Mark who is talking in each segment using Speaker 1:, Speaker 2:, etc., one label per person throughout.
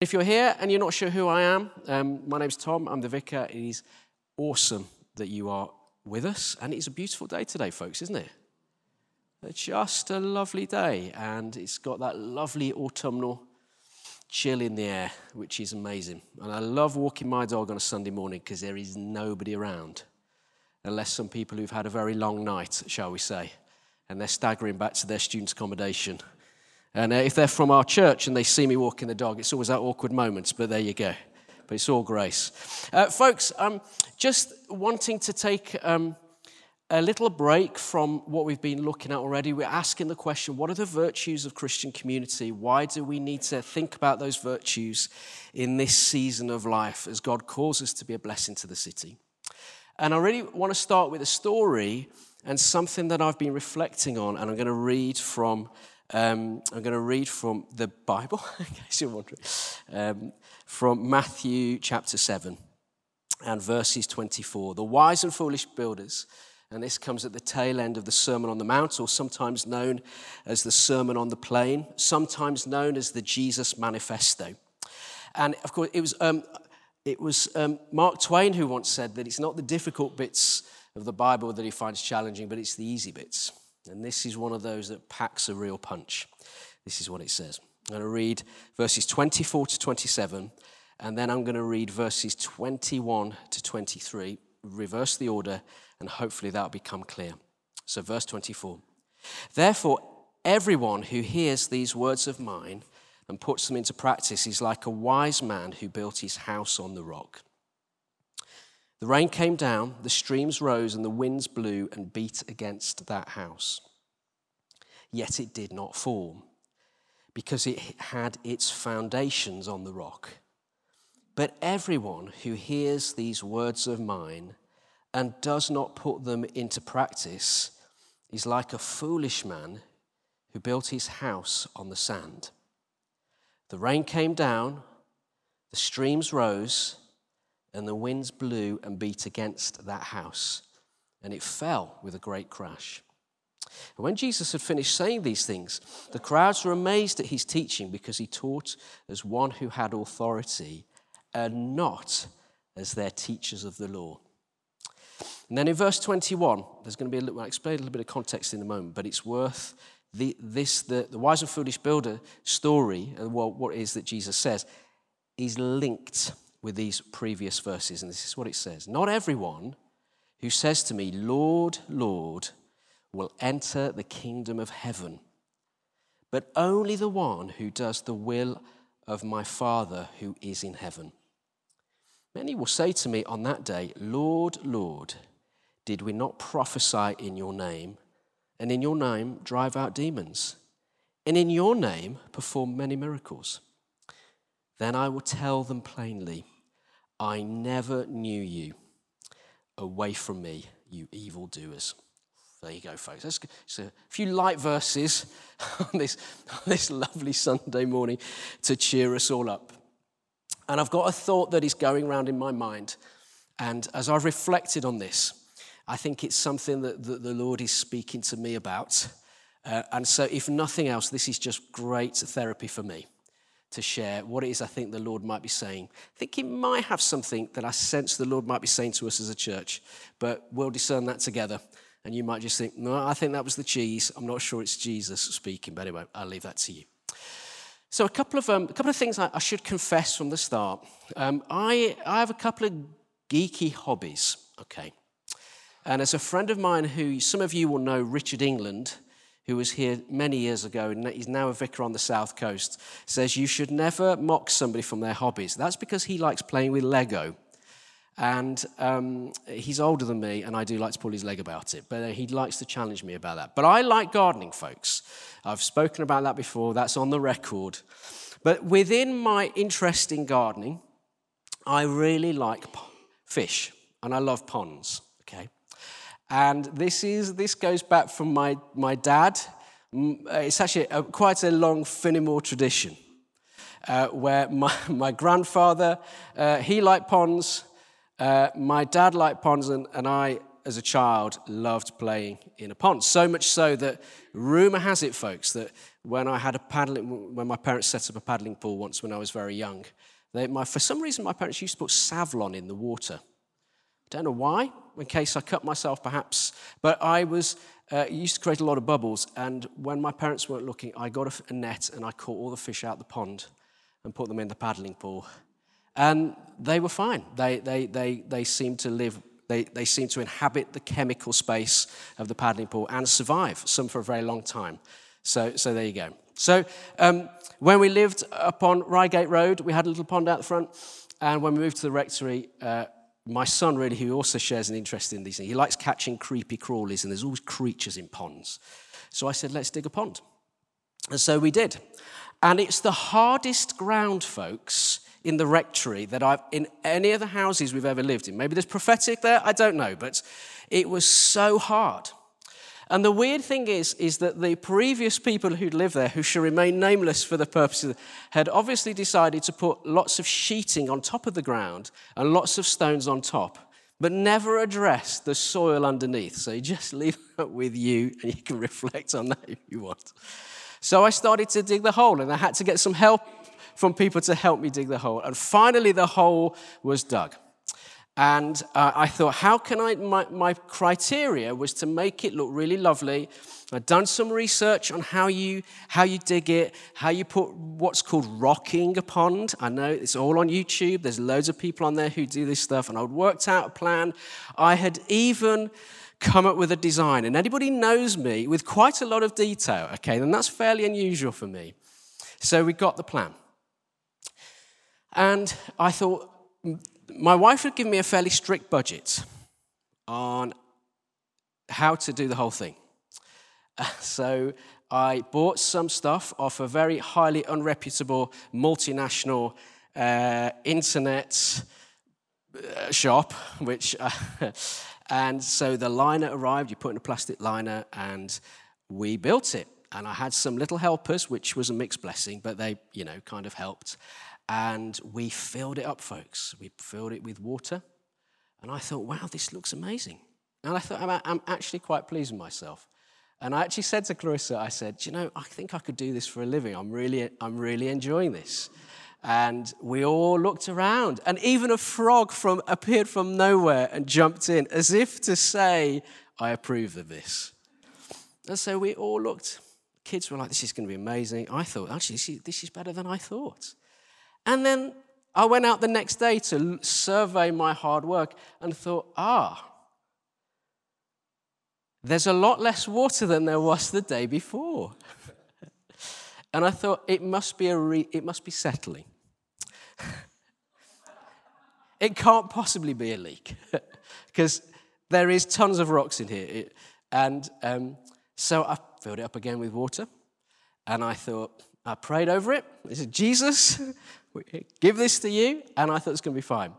Speaker 1: If you're here and you're not sure who I am, um, my name's Tom. I'm the vicar. It is awesome that you are with us, and it's a beautiful day today, folks, isn't it? It's just a lovely day, and it's got that lovely autumnal chill in the air, which is amazing. And I love walking my dog on a Sunday morning because there is nobody around, unless some people who've had a very long night, shall we say, and they're staggering back to their student accommodation and uh, if they're from our church and they see me walking the dog, it's always that awkward moment, but there you go. But it's all grace. Uh, folks, just wanting to take um, a little break from what we've been looking at already. We're asking the question what are the virtues of Christian community? Why do we need to think about those virtues in this season of life as God calls us to be a blessing to the city? And I really want to start with a story and something that I've been reflecting on, and I'm going to read from um, I'm going to read from the Bible, in case you're wondering, um, from Matthew chapter 7 and verses 24. The wise and foolish builders, and this comes at the tail end of the Sermon on the Mount, or sometimes known as the Sermon on the Plain, sometimes known as the Jesus Manifesto. And of course, it was, um, it was um, Mark Twain who once said that it's not the difficult bits of the Bible that he finds challenging, but it's the easy bits. And this is one of those that packs a real punch. This is what it says. I'm going to read verses 24 to 27, and then I'm going to read verses 21 to 23, reverse the order, and hopefully that'll become clear. So, verse 24. Therefore, everyone who hears these words of mine and puts them into practice is like a wise man who built his house on the rock. The rain came down, the streams rose, and the winds blew and beat against that house. Yet it did not fall, because it had its foundations on the rock. But everyone who hears these words of mine and does not put them into practice is like a foolish man who built his house on the sand. The rain came down, the streams rose, and the winds blew and beat against that house, and it fell with a great crash. And when Jesus had finished saying these things, the crowds were amazed at his teaching because he taught as one who had authority and not as their teachers of the law. And then in verse 21, there's going to be a little, I'll explain a little bit of context in a moment, but it's worth the, this, the, the wise and foolish builder story, uh, and what, what is that Jesus says, is linked with these previous verses, and this is what it says Not everyone who says to me, Lord, Lord, will enter the kingdom of heaven, but only the one who does the will of my Father who is in heaven. Many will say to me on that day, Lord, Lord, did we not prophesy in your name, and in your name drive out demons, and in your name perform many miracles? Then I will tell them plainly, I never knew you. Away from me, you evildoers. There you go, folks. That's so a few light verses on this, on this lovely Sunday morning to cheer us all up. And I've got a thought that is going around in my mind. And as I've reflected on this, I think it's something that, that the Lord is speaking to me about. Uh, and so, if nothing else, this is just great therapy for me to share what it is I think the Lord might be saying. I think He might have something that I sense the Lord might be saying to us as a church, but we'll discern that together. And you might just think, no, I think that was the cheese. I'm not sure it's Jesus speaking, but anyway, I'll leave that to you. So, a couple of, um, a couple of things I, I should confess from the start. Um, I, I have a couple of geeky hobbies, okay? And as a friend of mine who some of you will know, Richard England, who was here many years ago and he's now a vicar on the south coast, says you should never mock somebody from their hobbies. That's because he likes playing with Lego. And um, he's older than me, and I do like to pull his leg about it, but he likes to challenge me about that. But I like gardening, folks. I've spoken about that before, that's on the record. But within my interest in gardening, I really like fish, and I love ponds? And this, is, this goes back from my, my dad. Uh, it's actually a, quite a long Finnemore tradition uh, where my, my grandfather, uh, he liked ponds, uh, my dad liked ponds, and, and I, as a child, loved playing in a pond. So much so that rumor has it, folks, that when I had a paddling, when my parents set up a paddling pool once when I was very young. They, my, for some reason, my parents used to put Savlon in the water. Don't know why, in case I cut myself perhaps. But I was, uh, used to create a lot of bubbles. And when my parents weren't looking, I got a, net and I caught all the fish out the pond and put them in the paddling pool. And they were fine. They, they, they, they seemed to live, they, they seemed to inhabit the chemical space of the paddling pool and survive, some for a very long time. So, so there you go. So um, when we lived up on Reigate Road, we had a little pond out the front. And when we moved to the rectory, uh, my son really, who also shares an interest in these things, he likes catching creepy crawlies, and there's always creatures in ponds. So I said, let's dig a pond. And so we did. And it's the hardest ground, folks, in the rectory that I've, in any of the houses we've ever lived in. Maybe there's prophetic there, I don't know, but it was so hard. And the weird thing is, is that the previous people who'd lived there, who should remain nameless for the purposes, had obviously decided to put lots of sheeting on top of the ground and lots of stones on top, but never addressed the soil underneath. So you just leave that with you, and you can reflect on that if you want. So I started to dig the hole, and I had to get some help from people to help me dig the hole. And finally, the hole was dug. And uh, I thought, how can I? My, my, criteria was to make it look really lovely. I'd done some research on how you, how you dig it, how you put what's called rocking a pond. I know it's all on YouTube. There's loads of people on there who do this stuff. And I'd worked out a plan. I had even come up with a design. And anybody knows me with quite a lot of detail, okay, then that's fairly unusual for me. So we got the plan. And I thought, my wife had given me a fairly strict budget on how to do the whole thing. So I bought some stuff off a very highly unreputable multinational uh, internet uh, shop, which, uh, and so the liner arrived. You put in a plastic liner, and we built it. And I had some little helpers, which was a mixed blessing, but they, you know, kind of helped. And we filled it up, folks. We filled it with water. And I thought, wow, this looks amazing. And I thought, I'm, actually quite pleased with myself. And I actually said to Clarissa, I said, you know, I think I could do this for a living. I'm really, I'm really enjoying this. And we all looked around, and even a frog from, appeared from nowhere and jumped in, as if to say, I approve of this. And so we all looked. Kids were like, this is going to be amazing. I thought, actually, this is better than I thought. And then I went out the next day to survey my hard work and thought, ah, there's a lot less water than there was the day before. and I thought it must be a re- it must be settling. it can't possibly be a leak because there is tons of rocks in here. It, and um, so I filled it up again with water, and I thought I prayed over it. I said, Jesus, give this to you. And I thought it's going to be fine.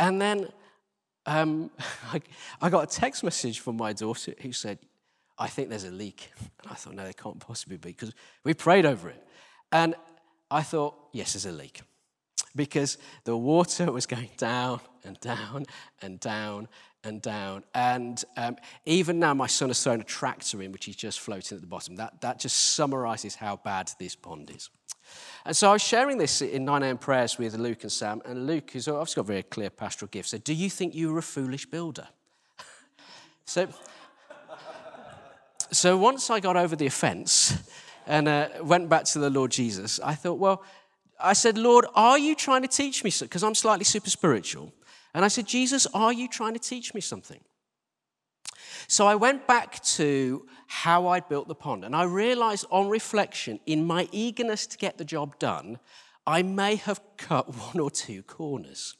Speaker 1: And then um, I, I got a text message from my daughter who said, I think there's a leak. And I thought, no, there can't possibly be because we prayed over it. And I thought, yes, there's a leak. Because the water was going down and down and down and down. And um, even now, my son has thrown a tractor in, which is just floating at the bottom. That, that just summarizes how bad this pond is. And so I was sharing this in 9 a.m. prayers with Luke and Sam. And Luke, who's obviously got a very clear pastoral gift, said, Do you think you were a foolish builder? so, so once I got over the offense and uh, went back to the Lord Jesus, I thought, Well, I said, Lord, are you trying to teach me? Because I'm slightly super spiritual. And I said, Jesus, are you trying to teach me something? So I went back to how I'd built the pond, and I realized on reflection, in my eagerness to get the job done, I may have cut one or two corners.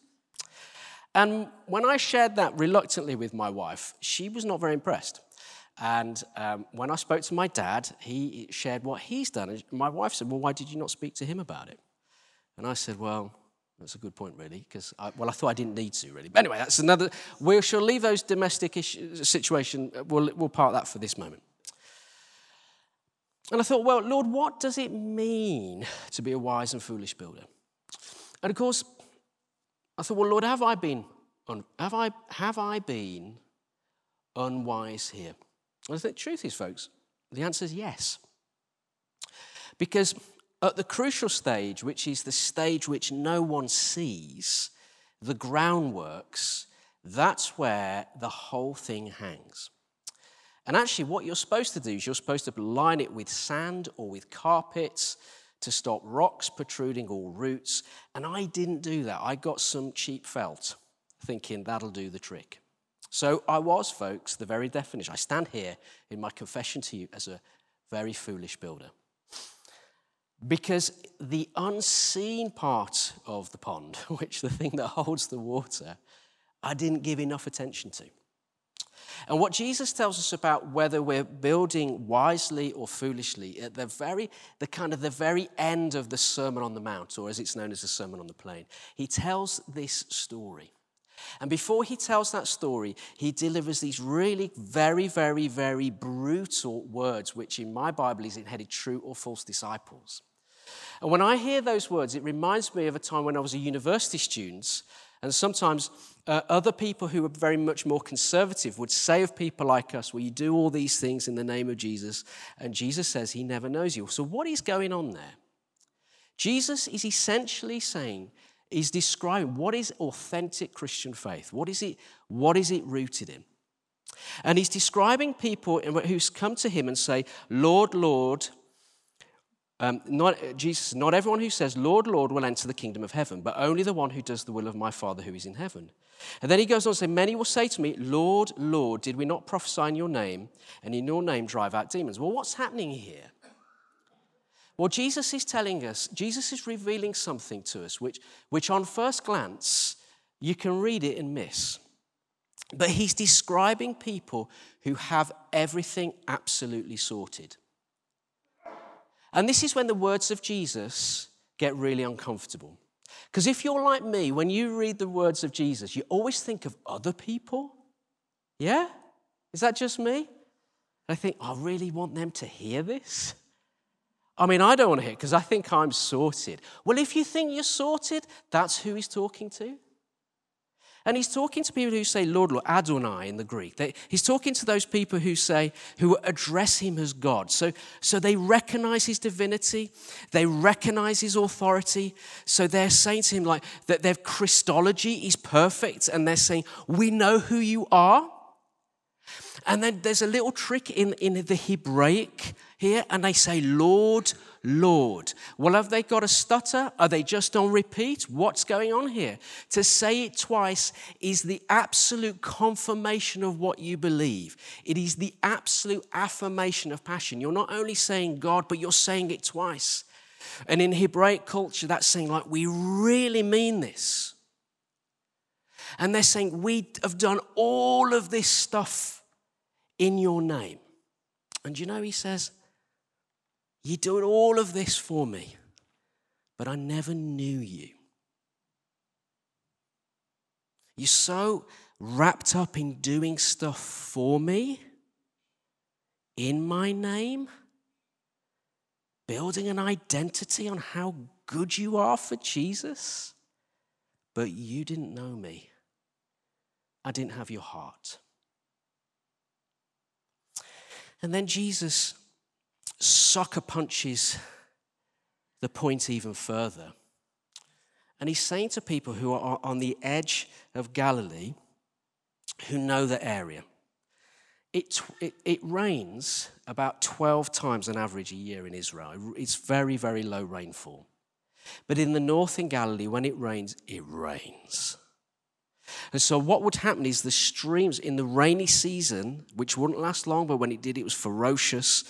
Speaker 1: And when I shared that reluctantly with my wife, she was not very impressed. And um, when I spoke to my dad, he shared what he's done. And my wife said, Well, why did you not speak to him about it? And I said, Well, that's a good point, really, because, well, I thought I didn't need to, really. But anyway, that's another, we shall leave those domestic issue, situation, uh, we'll, we'll park that for this moment. And I thought, well, Lord, what does it mean to be a wise and foolish builder? And of course, I thought, well, Lord, have I been, have I, have I been unwise here? And I think the truth is, folks, the answer is yes. Because at the crucial stage, which is the stage which no one sees, the groundworks, that's where the whole thing hangs. And actually, what you're supposed to do is you're supposed to line it with sand or with carpets to stop rocks protruding or roots. And I didn't do that. I got some cheap felt, thinking that'll do the trick. So I was, folks, the very definition. I stand here in my confession to you as a very foolish builder. Because the unseen part of the pond, which the thing that holds the water, I didn't give enough attention to. And what Jesus tells us about whether we're building wisely or foolishly at the very, the kind of the very end of the Sermon on the Mount, or as it's known as the Sermon on the Plain, he tells this story. And before he tells that story, he delivers these really very, very, very brutal words, which in my Bible is headed true or false disciples. And when I hear those words, it reminds me of a time when I was a university student and sometimes uh, other people who are very much more conservative would say of people like us, well, you do all these things in the name of Jesus, and Jesus says he never knows you. So, what is going on there? Jesus is essentially saying, is describing what is authentic Christian faith. What is it, what is it rooted in? And he's describing people who come to him and say, Lord, Lord, um, not, Jesus, not everyone who says, Lord, Lord, will enter the kingdom of heaven, but only the one who does the will of my Father who is in heaven. And then he goes on to say, Many will say to me, Lord, Lord, did we not prophesy in your name, and in your name drive out demons? Well, what's happening here? Well, Jesus is telling us, Jesus is revealing something to us, which, which on first glance, you can read it and miss. But he's describing people who have everything absolutely sorted. And this is when the words of Jesus get really uncomfortable. Because if you're like me, when you read the words of Jesus, you always think of other people. Yeah? Is that just me? I think, I really want them to hear this. I mean, I don't want to hear it because I think I'm sorted. Well, if you think you're sorted, that's who he's talking to. And he's talking to people who say, Lord, Lord, Adonai in the Greek. He's talking to those people who say, who address him as God. So, so they recognize his divinity, they recognize his authority. So they're saying to him, like, that their Christology is perfect, and they're saying, We know who you are. And then there's a little trick in, in the Hebraic here, and they say, Lord, Lord. Well, have they got a stutter? Are they just on repeat? What's going on here? To say it twice is the absolute confirmation of what you believe. It is the absolute affirmation of passion. You're not only saying God, but you're saying it twice. And in Hebraic culture, that's saying, like, we really mean this. And they're saying, we have done all of this stuff in your name. And you know, he says, you're doing all of this for me, but I never knew you. You're so wrapped up in doing stuff for me, in my name, building an identity on how good you are for Jesus, but you didn't know me. I didn't have your heart. And then Jesus sucker punches the point even further. And he's saying to people who are on the edge of Galilee, who know the area, it, it, it, rains about 12 times on average a year in Israel. It's very, very low rainfall. But in the north in Galilee, when it rains, it rains. And so, what would happen is the streams in the rainy season, which wouldn't last long, but when it did, it was ferocious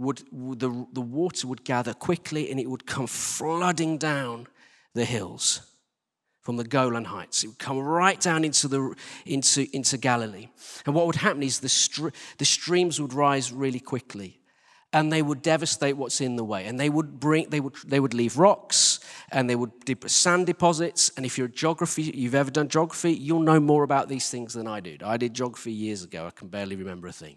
Speaker 1: would, the, the water would gather quickly and it would come flooding down the hills from the Golan Heights. It would come right down into, the, into, into Galilee. And what would happen is the, str- the streams would rise really quickly and they would devastate what's in the way. And they would bring, they would, they would leave rocks and they would dip sand deposits. And if you're a geography, you've ever done geography, you'll know more about these things than I did. I did geography years ago. I can barely remember a thing.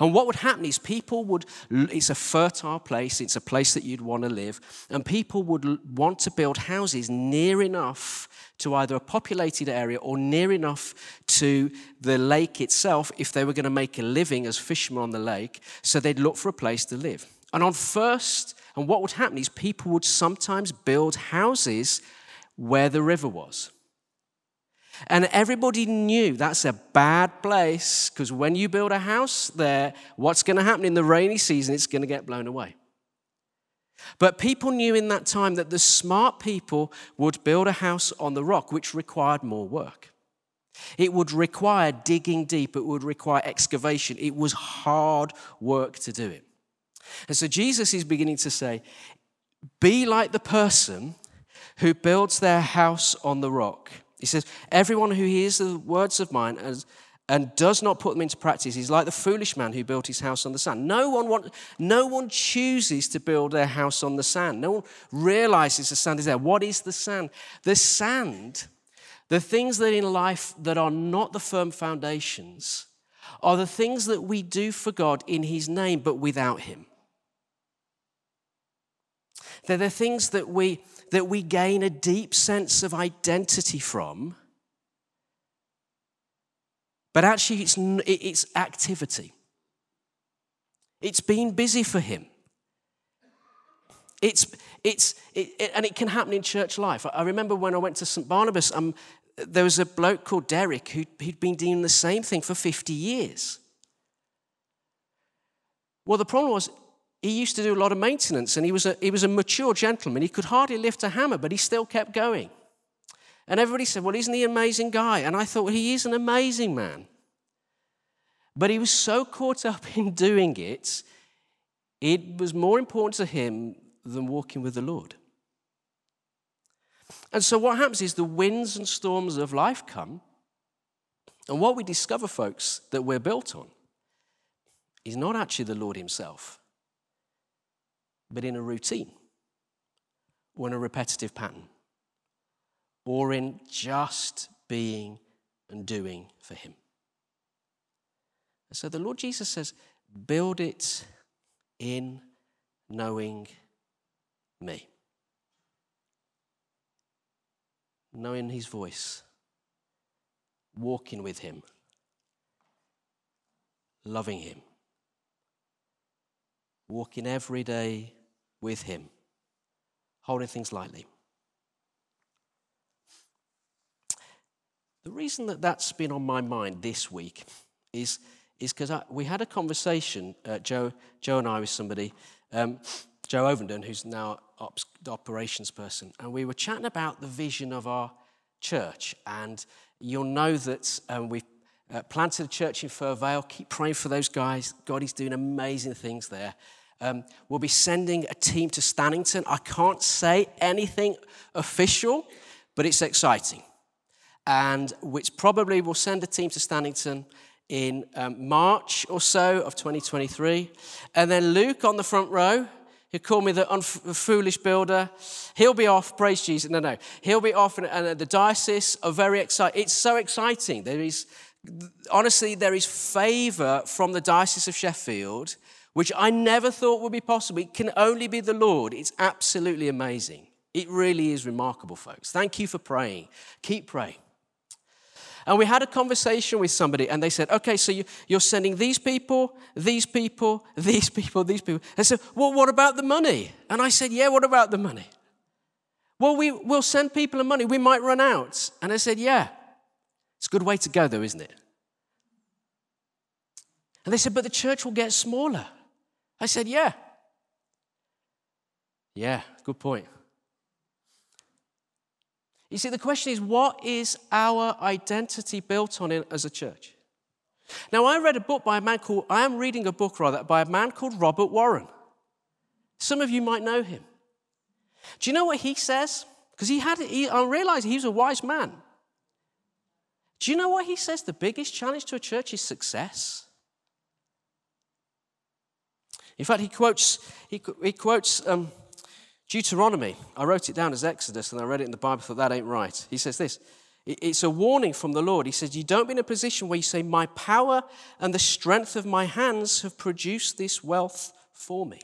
Speaker 1: And what would happen is people would, it's a fertile place, it's a place that you'd want to live, and people would want to build houses near enough to either a populated area or near enough to the lake itself if they were going to make a living as fishermen on the lake. So they'd look for a place to live. And on first, and what would happen is people would sometimes build houses where the river was. And everybody knew that's a bad place because when you build a house there, what's going to happen in the rainy season? It's going to get blown away. But people knew in that time that the smart people would build a house on the rock, which required more work. It would require digging deep, it would require excavation. It was hard work to do it. And so Jesus is beginning to say, Be like the person who builds their house on the rock. He says, Everyone who hears the words of mine and, and does not put them into practice is like the foolish man who built his house on the sand. No one, want, no one chooses to build their house on the sand. No one realizes the sand is there. What is the sand? The sand, the things that in life that are not the firm foundations, are the things that we do for God in His name, but without Him. They're the things that we, that we gain a deep sense of identity from, but actually it's, it's activity. It's being busy for Him. It's, it's, it, and it can happen in church life. I remember when I went to St. Barnabas, um, there was a bloke called Derek who'd, who'd been doing the same thing for 50 years. Well, the problem was he used to do a lot of maintenance and he was, a, he was a mature gentleman. He could hardly lift a hammer, but he still kept going. And everybody said, Well, isn't he an amazing guy? And I thought, well, He is an amazing man. But he was so caught up in doing it, it was more important to him than walking with the Lord. And so what happens is the winds and storms of life come, and what we discover, folks, that we're built on is not actually the Lord Himself but in a routine or in a repetitive pattern or in just being and doing for Him. so the Lord Jesus says, build it in knowing me. Knowing His voice, walking with Him, loving Him, walking every day with Him, holding things lightly. The reason that that's been on my mind this week is is because we had a conversation, uh, Joe, Joe and I, with somebody, um, Joe Ovenden, who's now ops, operations person, and we were chatting about the vision of our church. And you'll know that um, we've uh, planted a church in Fir Vale. Keep praying for those guys. God is doing amazing things there. Um, we'll be sending a team to Stannington. I can't say anything official, but it's exciting. And which probably will send a team to Stannington in um, March or so of 2023. And then Luke on the front row, he called me the unf- foolish builder. He'll be off, praise Jesus. No, no. He'll be off, and, and the diocese are very excited. It's so exciting. There is, honestly, there is favor from the Diocese of Sheffield which I never thought would be possible. It can only be the Lord. It's absolutely amazing. It really is remarkable, folks. Thank you for praying. Keep praying. And we had a conversation with somebody, and they said, Okay, so you, are sending these people, these people, these people, these people. They said, Well, what about the money? And I said, Yeah, what about the money? Well, we, we'll send people the money. We might run out. And I said, Yeah. It's a good way to go, though, isn't it? And they said, But the church will get smaller. I said, Yeah. Yeah, good point. You see, the question is, what is our identity built on as a church? Now, I read a book by a man called, I am reading a book rather, by a man called Robert Warren. Some of you might know him. Do you know what he says? Because he had, he, I realized he was a wise man. Do you know what he says? The biggest challenge to a church is success. In fact, he quotes, he, he quotes um, Deuteronomy. I wrote it down as Exodus and I read it in the Bible, thought that ain't right. He says this it's a warning from the Lord. He says, You don't be in a position where you say, My power and the strength of my hands have produced this wealth for me.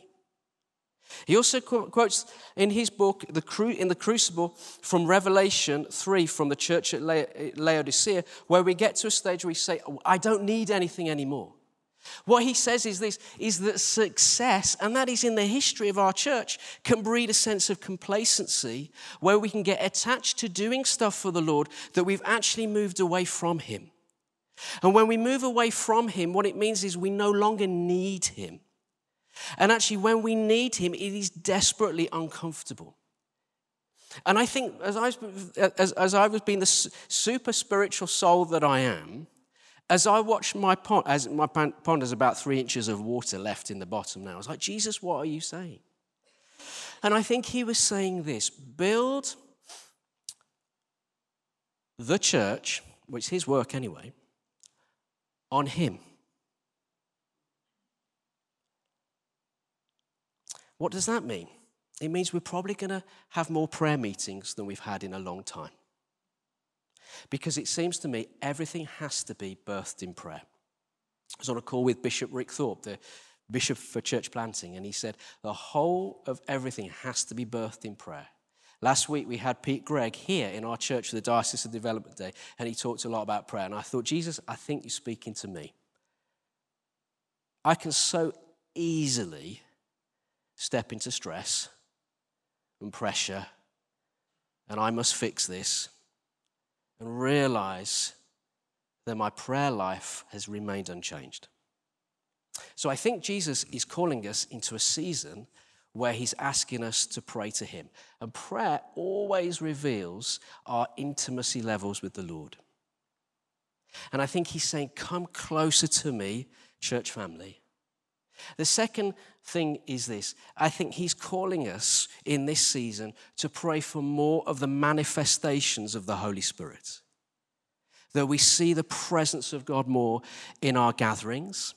Speaker 1: He also quotes in his book, In the Crucible, from Revelation 3 from the church at Laodicea, where we get to a stage where we say, I don't need anything anymore. What he says is this is that success, and that is in the history of our church, can breed a sense of complacency where we can get attached to doing stuff for the Lord that we've actually moved away from him. And when we move away from him, what it means is we no longer need him. And actually, when we need him, it is desperately uncomfortable. And I think as, I, as, as I was being the super spiritual soul that I am, as I watched my pond, as my pond has about three inches of water left in the bottom now, I was like, Jesus, what are you saying? And I think he was saying this build the church, which is his work anyway, on him. What does that mean? It means we're probably going to have more prayer meetings than we've had in a long time. Because it seems to me everything has to be birthed in prayer. I was on a call with Bishop Ric Thorpe, the bishop for church planting, and he said the whole of everything has to be birthed in prayer. Last week we had Pete Greig here in our church for the Diocese of Development Day, and he talked a lot about prayer. And I thought, Jesus, I think you're speaking to me. I can so easily step into stress and pressure, and I must fix this and realize that my prayer life has remained unchanged. So I think Jesus is calling us into a season where he's asking us to pray to him. And prayer always reveals our intimacy levels with the Lord. And I think he's saying, Come closer to me, church family. The second thing is this I think he's calling us in this season to pray for more of the manifestations of the Holy Spirit. That we see the presence of God more in our gatherings.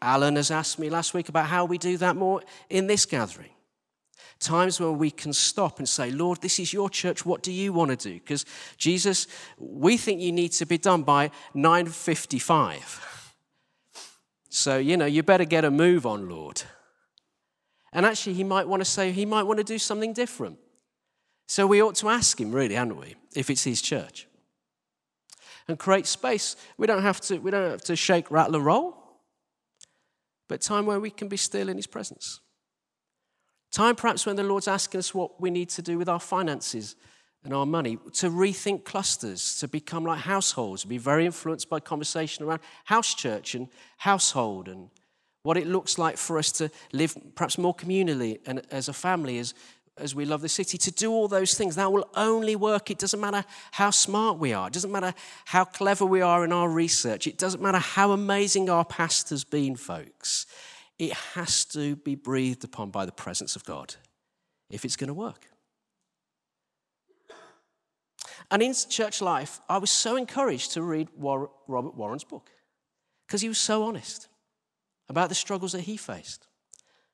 Speaker 1: Alan has asked me last week about how we do that more in this gathering. Times when we can stop and say, Lord, this is your church. What do you want to do? Because Jesus, we think you need to be done by 955. So, you know, you better get a move on, Lord. And actually, he might want to say, he might want to do something different. So we ought to ask him, really, hadn't we, if it's his church. And create space. We don't have to, we don't have to shake, rattle, and roll, but time where we can be still in his presence. Time perhaps when the Lord's asking us what we need to do with our finances and our money, to rethink clusters, to become like households, be very influenced by conversation around house church and household and what it looks like for us to live perhaps more communally and as a family as, as we love the city, to do all those things. That will only work. It doesn't matter how smart we are, it doesn't matter how clever we are in our research, it doesn't matter how amazing our past has been, folks. It has to be breathed upon by the presence of God if it's going to work. And in church life, I was so encouraged to read Robert Warren's book because he was so honest about the struggles that he faced.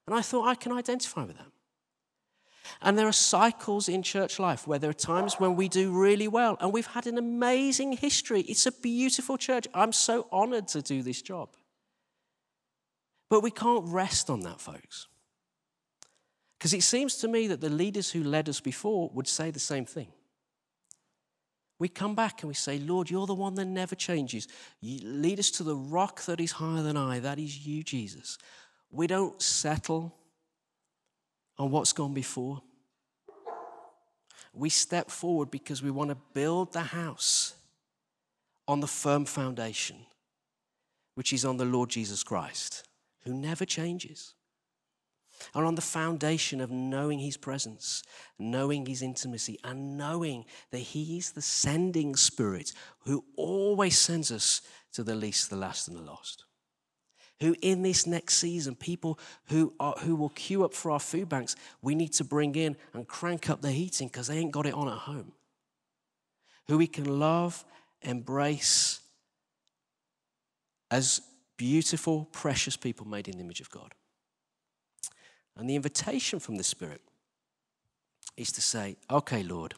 Speaker 1: And I thought I can identify with them. And there are cycles in church life where there are times when we do really well. And we've had an amazing history. It's a beautiful church. I'm so honored to do this job. But we can't rest on that, folks. Because it seems to me that the leaders who led us before would say the same thing we come back and we say, Lord, you're the one that never changes. You lead us to the rock that is higher than I. That is you, Jesus. We don't settle on what's gone before. We step forward because we want to build the house on the firm foundation, which is on the Lord Jesus Christ, who never changes are on the foundation of knowing His presence, knowing His intimacy, and knowing that He is the sending Spirit who always sends us to the least, the last, and the lost. Who, in this next season, people who, are, who will queue up for our food banks, we need to bring in and crank up the heating because they ain't got it on at home. Who we can love, embrace as beautiful, precious people made in the image of God. And the invitation from the Spirit is to say, okay, Lord,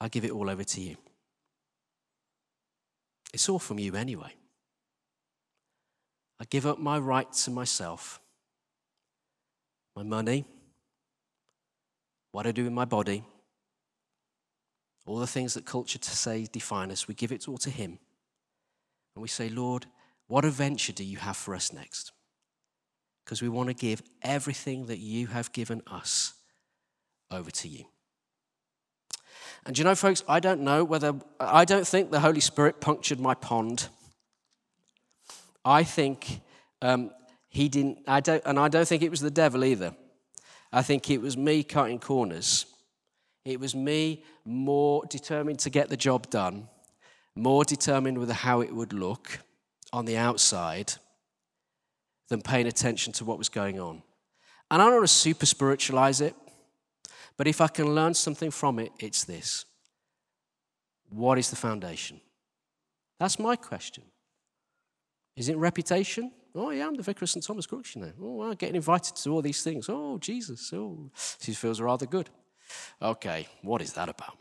Speaker 1: I give it all over to you. It's all from you anyway. I give up my rights to myself, my money, what I do with my body, all the things that culture to say define us. We give it all to Him. and we say, Lord, what adventure do you have for us next? Because we want to give everything that you have given us over to you. And you know, folks, I don't know whether, I don't think the Holy Spirit punctured my pond. I think um, he didn't, I don't, and I don't think it was the devil either. I think it was me cutting corners. It was me more determined to get the job done, more determined with how it would look on the outside than paying attention to what was going on. And I don't want to super spiritualize it, but if I can learn something from it, it's this What is the foundation? That's my question. Is it reputation? Oh, yeah, I'm the vicar of St. Thomas Crookes, you know. Oh, I'm getting invited to all these things. Oh, Jesus. Oh, this feels rather good. Okay, what is that about?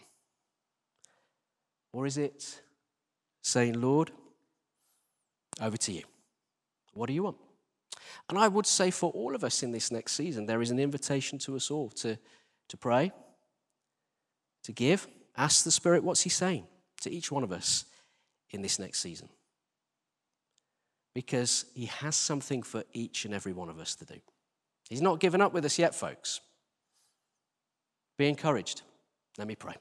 Speaker 1: Or is it saying, Lord, over to you? What do you want? And I would say for all of us in this next season, there is an invitation to us all to, to pray, to give, ask the Spirit what's He saying to each one of us in this next season. Because He has something for each and every one of us to do. He's not given up with us yet, folks. Be encouraged. Let me pray.